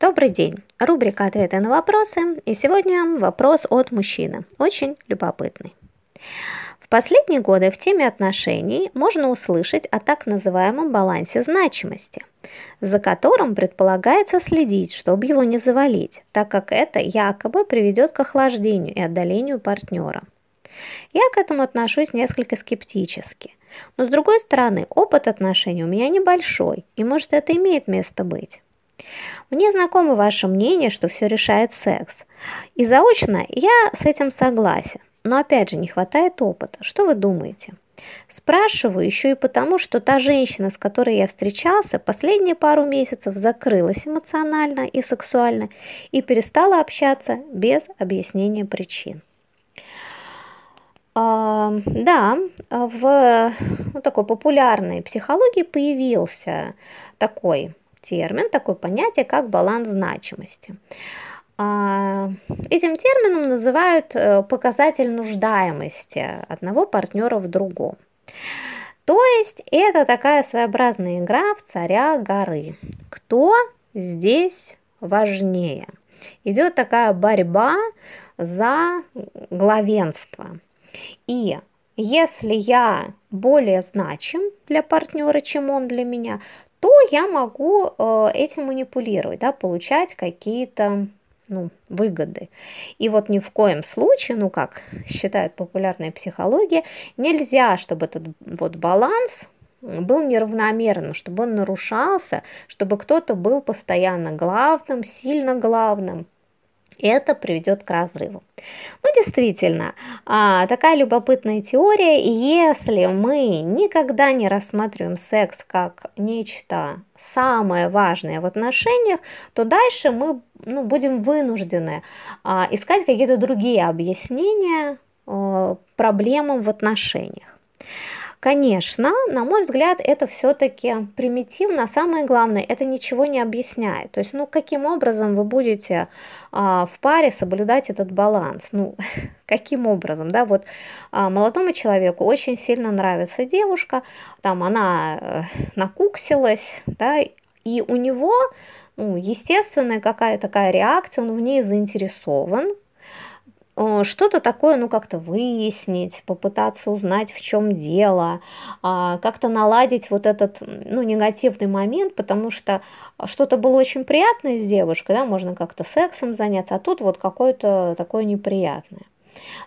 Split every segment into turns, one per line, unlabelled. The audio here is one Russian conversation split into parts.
Добрый день! Рубрика «Ответы на вопросы» и сегодня вопрос от мужчины, очень любопытный. В последние годы в теме отношений можно услышать о так называемом балансе значимости, за которым предполагается следить, чтобы его не завалить, так как это якобы приведет к охлаждению и отдалению партнера. Я к этому отношусь несколько скептически. Но с другой стороны, опыт отношений у меня небольшой, и может это имеет место быть. Мне знакомо ваше мнение, что все решает секс. И заочно я с этим согласен. Но опять же, не хватает опыта. Что вы думаете? Спрашиваю еще и потому, что та женщина, с которой я встречался, последние пару месяцев закрылась эмоционально и сексуально и перестала общаться без объяснения причин. А, да, в ну, такой популярной психологии появился такой термин, такое понятие, как баланс значимости. А, этим термином называют э, показатель нуждаемости одного партнера в другом. То есть это такая своеобразная игра в царя горы. Кто здесь важнее? Идет такая борьба за главенство. И если я более значим для партнера, чем он для меня, то я могу э, этим манипулировать, да, получать какие-то ну, выгоды. И вот ни в коем случае, ну как считает популярная психология, нельзя, чтобы этот вот баланс был неравномерным, чтобы он нарушался, чтобы кто-то был постоянно главным, сильно главным это приведет к разрыву. Ну, действительно, а, такая любопытная теория, если мы никогда не рассматриваем секс как нечто самое важное в отношениях, то дальше мы ну, будем вынуждены а, искать какие-то другие объяснения а, проблемам в отношениях. Конечно, на мой взгляд, это все-таки примитивно, самое главное, это ничего не объясняет. То есть, ну, каким образом вы будете а, в паре соблюдать этот баланс? Ну, каким образом, да, вот а, молодому человеку очень сильно нравится девушка, там она э, накуксилась, да, и у него ну, естественная какая-то такая реакция, он в ней заинтересован, что-то такое, ну, как-то выяснить, попытаться узнать, в чем дело, а, как-то наладить вот этот, ну, негативный момент, потому что что-то было очень приятное с девушкой, да, можно как-то сексом заняться, а тут вот какое-то такое неприятное.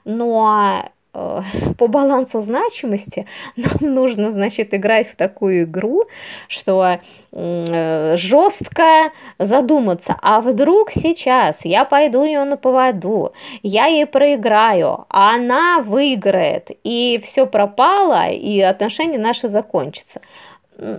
Но Э, по балансу значимости нам нужно, значит, играть в такую игру, что э, жестко задуматься, а вдруг сейчас я пойду ее на поводу, я ей проиграю, а она выиграет, и все пропало, и отношения наши закончатся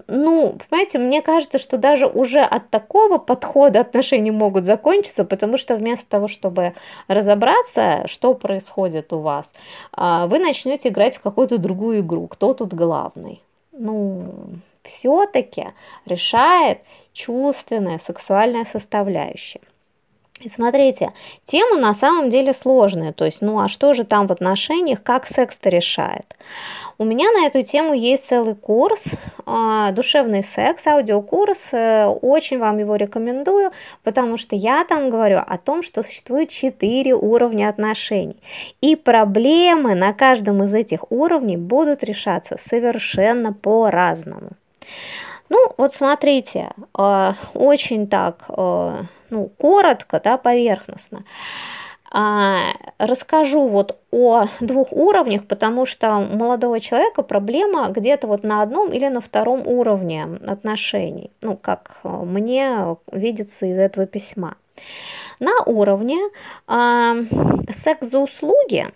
ну, понимаете, мне кажется, что даже уже от такого подхода отношения могут закончиться, потому что вместо того, чтобы разобраться, что происходит у вас, а, вы начнете играть в какую-то другую игру, кто тут главный. Ну, все-таки решает чувственная, сексуальная составляющая. И смотрите, тема на самом деле сложная, то есть, ну а что же там в отношениях, как секс-то решает? У меня на эту тему есть целый курс э, «Душевный секс», аудиокурс, э, очень вам его рекомендую, потому что я там говорю о том, что существует четыре уровня отношений, и проблемы на каждом из этих уровней будут решаться совершенно по-разному. Ну, вот смотрите, э, очень так, э, ну, коротко, да, поверхностно. А, расскажу вот о двух уровнях, потому что у молодого человека проблема где-то вот на одном или на втором уровне отношений, ну, как мне видится из этого письма. На уровне э, секс за услуги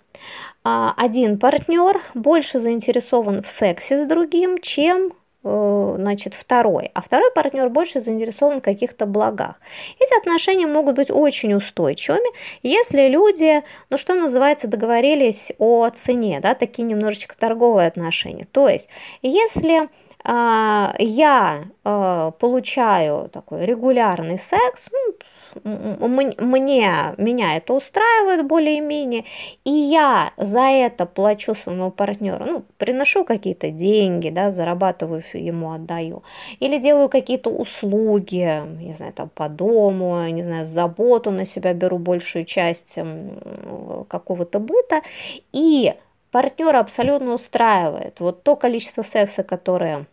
один партнер больше заинтересован в сексе с другим, чем Э, значит, второй, а второй партнер больше заинтересован в каких-то благах. Эти отношения могут быть очень устойчивыми, если люди, ну что называется, договорились о цене, да, такие немножечко торговые отношения. То есть, если а, я а, получаю такой регулярный секс, ну, мне, меня это устраивает более-менее, и я за это плачу своему партнеру, ну, приношу какие-то деньги, да, зарабатываю, ему отдаю, или делаю какие-то услуги, не знаю, там, по дому, не знаю, заботу на себя беру большую часть какого-то быта, и партнер абсолютно устраивает. Вот то количество секса, которое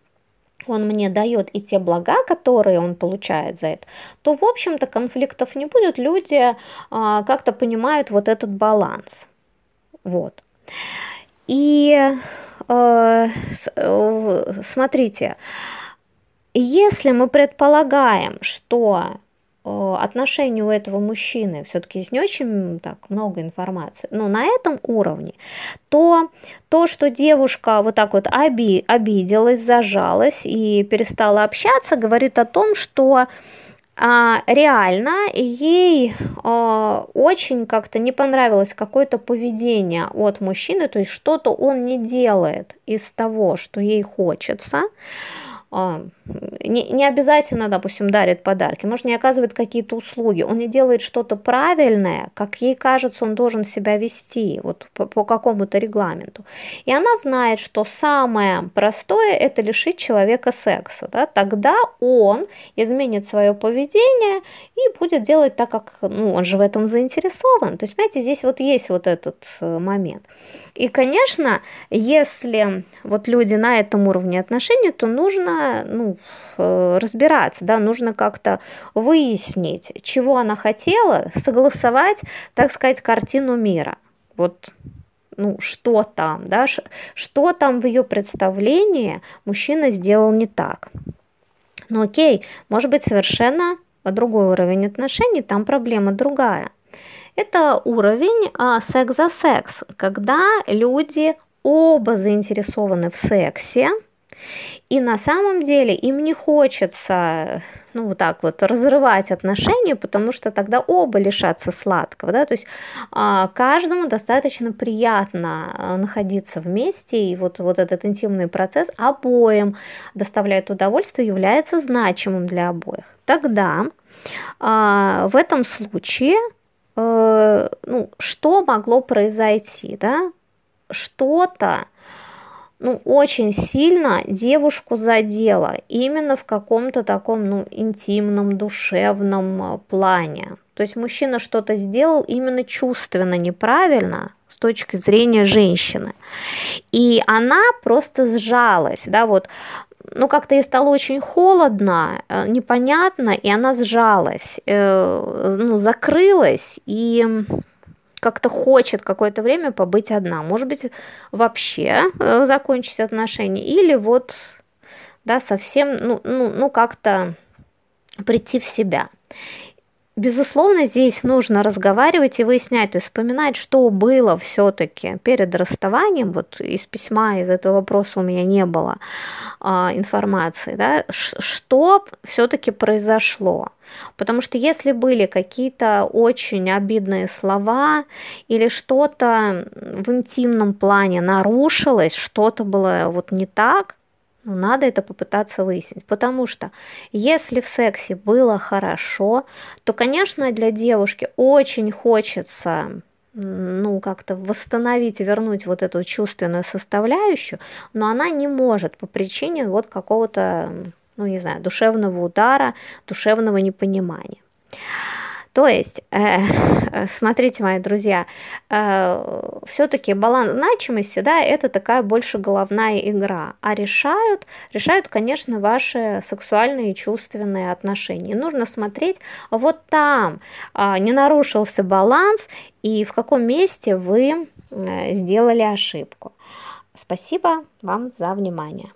он мне дает и те блага, которые он получает за это, то, в общем-то, конфликтов не будет, люди а, как-то понимают вот этот баланс. Вот. И э, э, смотрите, если мы предполагаем, что Э, отношения у этого мужчины все-таки есть не очень так много информации, но на этом уровне, то то, что девушка вот так вот оби, обиделась, зажалась и перестала общаться, говорит о том, что а, реально ей а, очень как-то не понравилось какое-то поведение от мужчины, то есть что-то он не делает из того, что ей хочется, а, не, не обязательно, допустим, дарит подарки, может, не оказывает какие-то услуги, он не делает что-то правильное, как ей кажется, он должен себя вести, вот по, по какому-то регламенту. И она знает, что самое простое – это лишить человека секса. Да? Тогда он изменит свое поведение и будет делать так, как ну, он же в этом заинтересован. То есть, понимаете, здесь вот есть вот этот э, момент. И, конечно, если вот люди на этом уровне отношений, то нужно, ну, разбираться, да, нужно как-то выяснить, чего она хотела, согласовать, так сказать, картину мира. Вот ну, что там, да, что там в ее представлении мужчина сделал не так. Ну окей, может быть совершенно другой уровень отношений, там проблема другая. Это уровень а, секс за секс, когда люди оба заинтересованы в сексе, и на самом деле им не хочется, ну вот так вот, разрывать отношения, потому что тогда оба лишатся сладкого, да, то есть а, каждому достаточно приятно а, находиться вместе, и вот, вот этот интимный процесс обоим доставляет удовольствие, является значимым для обоих. Тогда а, в этом случае э, ну, что могло произойти, да? Что-то, ну, очень сильно девушку задело именно в каком-то таком, ну, интимном, душевном а, плане. То есть мужчина что-то сделал именно чувственно неправильно с точки зрения женщины. И она просто сжалась, да, вот, ну, как-то ей стало очень холодно, э, непонятно, и она сжалась, э, ну, закрылась, и как-то хочет какое-то время побыть одна. Может быть, вообще э, закончить отношения. Или вот, да, совсем, ну, ну, ну как-то прийти в себя. Безусловно, здесь нужно разговаривать и выяснять, то есть вспоминать, что было все-таки перед расставанием. Вот из письма, из этого вопроса у меня не было а, информации, да, что все-таки произошло. Потому что если были какие-то очень обидные слова или что-то в интимном плане нарушилось, что-то было вот не так, ну, надо это попытаться выяснить. Потому что если в сексе было хорошо, то, конечно, для девушки очень хочется ну, как-то восстановить, вернуть вот эту чувственную составляющую, но она не может по причине вот какого-то ну, не знаю, душевного удара, душевного непонимания. То есть, э, э, смотрите, мои друзья, э, все-таки баланс значимости, да, это такая больше головная игра, а решают, решают, конечно, ваши сексуальные и чувственные отношения. Нужно смотреть вот там, э, не нарушился баланс и в каком месте вы э, сделали ошибку. Спасибо вам за внимание.